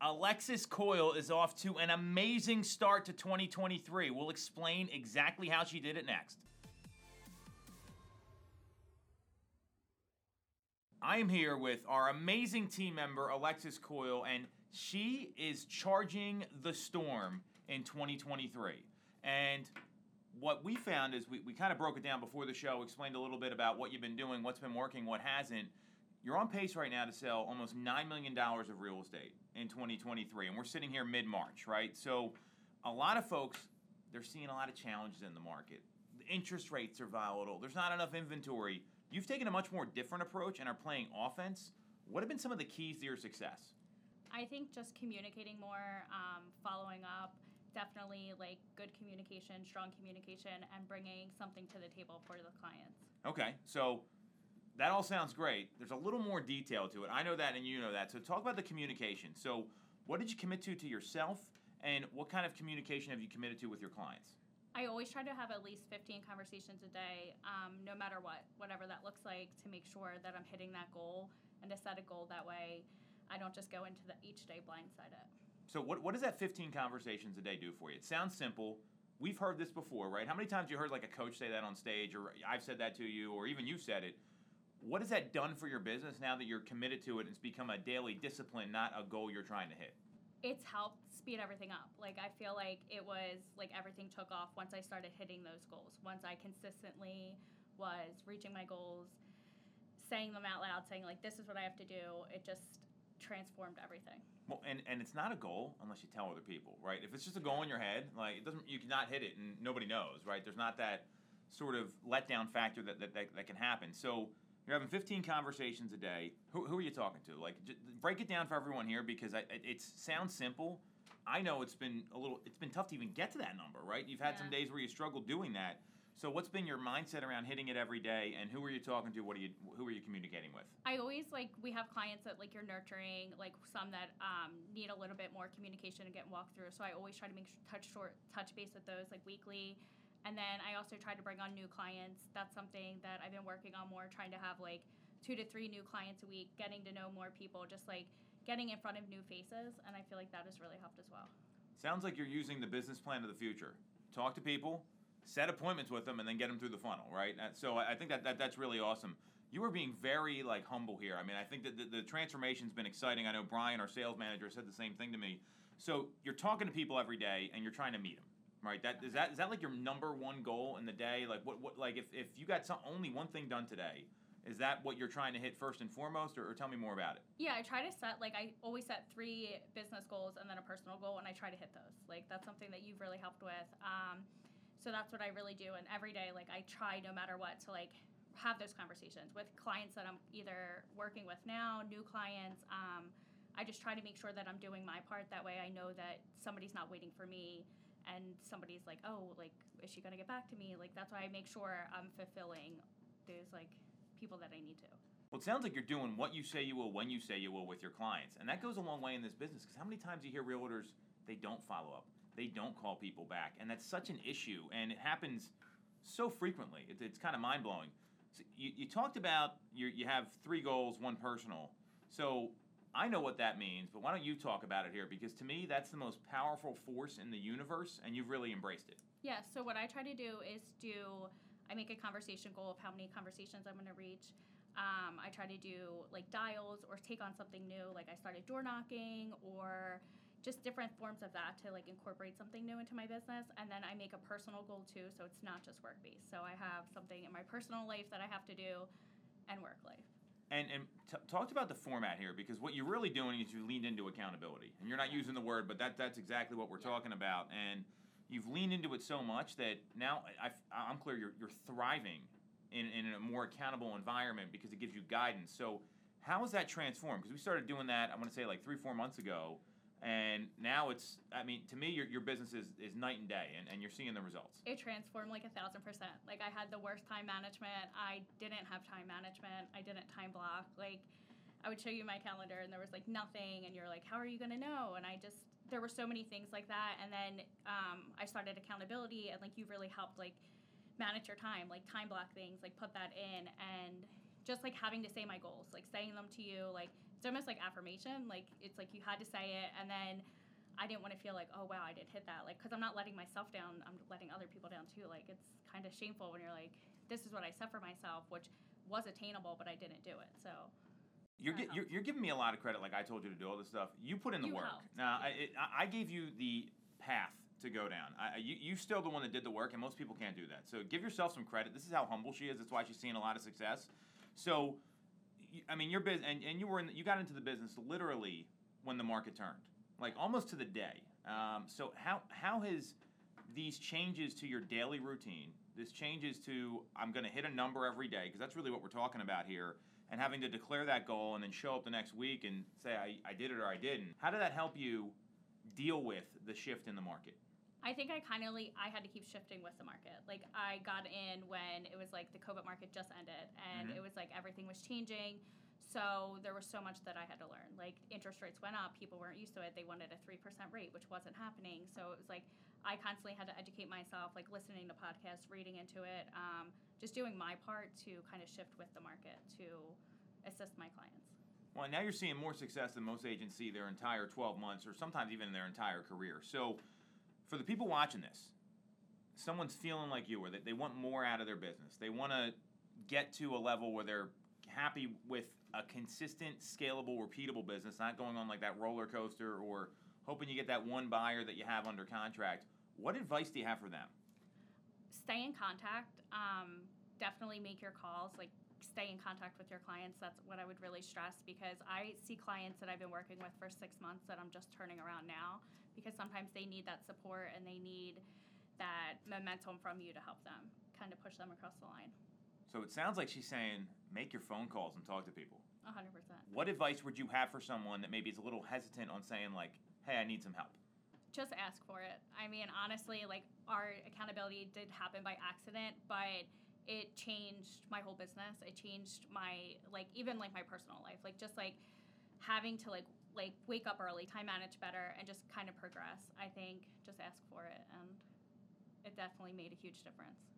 Alexis Coyle is off to an amazing start to 2023. We'll explain exactly how she did it next. I am here with our amazing team member, Alexis Coyle, and she is charging the storm in 2023. And what we found is we, we kind of broke it down before the show, explained a little bit about what you've been doing, what's been working, what hasn't. You're on pace right now to sell almost $9 million of real estate in 2023, and we're sitting here mid March, right? So, a lot of folks, they're seeing a lot of challenges in the market. The interest rates are volatile, there's not enough inventory. You've taken a much more different approach and are playing offense. What have been some of the keys to your success? I think just communicating more, um, following up, definitely like good communication, strong communication, and bringing something to the table for the clients. Okay, so that all sounds great. There's a little more detail to it. I know that, and you know that. So talk about the communication. So, what did you commit to to yourself, and what kind of communication have you committed to with your clients? I always try to have at least 15 conversations a day, um, no matter what, whatever that looks like, to make sure that I'm hitting that goal and to set a goal that way. I don't just go into the each day blindsided. So, what, what does that 15 conversations a day do for you? It sounds simple. We've heard this before, right? How many times you heard like a coach say that on stage, or I've said that to you, or even you said it? What has that done for your business now that you're committed to it? It's become a daily discipline, not a goal you're trying to hit. It's helped speed everything up. Like I feel like it was like everything took off once I started hitting those goals. Once I consistently was reaching my goals, saying them out loud, saying like this is what I have to do. It just transformed everything. Well, and, and it's not a goal unless you tell other people, right? If it's just a goal in your head, like it doesn't, you cannot hit it, and nobody knows, right? There's not that sort of letdown factor that that, that, that can happen. So you're having 15 conversations a day. Who, who are you talking to? Like, break it down for everyone here because I, it sounds simple. I know it's been a little, it's been tough to even get to that number, right? You've had yeah. some days where you struggled doing that. So what's been your mindset around hitting it every day, and who are you talking to? What are you, who are you communicating with? I always like we have clients that like you're nurturing, like some that um, need a little bit more communication and get walked through. So I always try to make touch short touch base with those like weekly and then I also try to bring on new clients. That's something that I've been working on more, trying to have like two to three new clients a week, getting to know more people, just like getting in front of new faces. And I feel like that has really helped as well. Sounds like you're using the business plan of the future. Talk to people, set appointments with them, and then get them through the funnel, right? So I think that, that that's really awesome. You are being very like humble here. I mean, I think that the, the transformation's been exciting. I know Brian, our sales manager, said the same thing to me. So you're talking to people every day, and you're trying to meet them Right. That is that is that like your number one goal in the day? Like what what like if, if you got some only one thing done today, is that what you're trying to hit first and foremost, or, or, tell me more about it? Yeah, I try to set like I always set three business goals and then a personal goal, and I try to hit those. Like that's something that you've really helped with. Um, so that's what I really do, and every day, like I try no matter what to like have those conversations with clients that I'm either working with now, new clients. Um, I just try to make sure that I'm doing my part. That way, I know that somebody's not waiting for me and somebody's like, oh, like, is she gonna get back to me? Like, that's why I make sure I'm fulfilling those like people that I need to. Well, it sounds like you're doing what you say you will when you say you will with your clients, and that goes a long way in this business. Because how many times you hear realtors they don't follow up, they don't call people back, and that's such an issue, and it happens so frequently. It, it's kind of mind blowing. So you, you talked about you you have three goals, one personal. So I know what that means, but why don't you talk about it here? Because to me, that's the most powerful force in the universe, and you've really embraced it. Yeah, so what I try to do is do, I make a conversation goal of how many conversations I'm going to reach. Um, I try to do like dials or take on something new, like I started door knocking or just different forms of that to like incorporate something new into my business. And then I make a personal goal too, so it's not just work based. So I have something in my personal life that I have to do and work life. And and t- talked about the format here because what you're really doing is you leaned into accountability, and you're not using the word, but that that's exactly what we're yeah. talking about. And you've leaned into it so much that now I, I'm clear you're you're thriving in in a more accountable environment because it gives you guidance. So how has that transformed? Because we started doing that I want to say like three four months ago, and now it's i mean to me your, your business is, is night and day and, and you're seeing the results. It transformed like a thousand percent. Like i had the worst time management. I didn't have time management. I didn't time block. Like i would show you my calendar and there was like nothing and you're like how are you going to know? And i just there were so many things like that. And then um, i started accountability and like you really helped like manage your time like time block things like put that in. And just like having to say my goals like saying them to you like it's almost like affirmation. Like it's like you had to say it, and then I didn't want to feel like, oh wow, I did hit that. Like because I'm not letting myself down, I'm letting other people down too. Like it's kind of shameful when you're like, this is what I set for myself, which was attainable, but I didn't do it. So. You're, gi- you're, you're giving me a lot of credit, like I told you to do all this stuff. You put in the You work. Now, I, it, I gave you the path to go down. I, I- you, you still the one that did the work, and most people can't do that. So give yourself some credit. This is how humble she is. That's why she's seeing a lot of success. So, I mean, your business, and, and you were in, you got into the business literally when the market turned, like almost to the day. Um, so how how has these changes to your daily routine, this changes to I'm going to hit a number every day because that's really what we're talking about here, and having to declare that goal and then show up the next week and say I, I did it or I didn't. How did that help you deal with the shift in the market? I think I kind of like I had to keep shifting with the market. Like I got in when it was like the COVID market just ended, and Mhm. it was like everything was changing. So there was so much that I had to learn. Like interest rates went up, people weren't used to it. They wanted a three percent rate, which wasn't happening. So it was like I constantly had to educate myself, like listening to podcasts, reading into it, um, just doing my part to kind of shift with the market to assist my clients. Well, now you're seeing more success than most agents see their entire 12 months or sometimes even their entire career. So, for the people watching this, someone's feeling like you, or that they want more out of their business. They want to get to a level where they're happy with a consistent, scalable, repeatable business, not going on like that roller coaster or hoping you get that one buyer that you have under contract. What advice do you have for them? stay in contact. Um, definitely make your calls. Like stay in contact with your clients. That's what I would really stress because I see clients that I've been working with for six months that I'm just turning around now because sometimes they need that support and they need that momentum from you to help them kind of push them across the line. So, it sounds like she's saying make your phone calls and talk to people. Hundred percent. What advice would you have for someone that maybe is a little hesitant on saying, like, hey, I need some help? just ask for it. I mean, honestly, like our accountability did happen by accident, but it changed my whole business. It changed my like even like my personal life. Like just like having to like like wake up early, time manage better, and just kind of progress. I think just ask for it, and it definitely made a huge difference.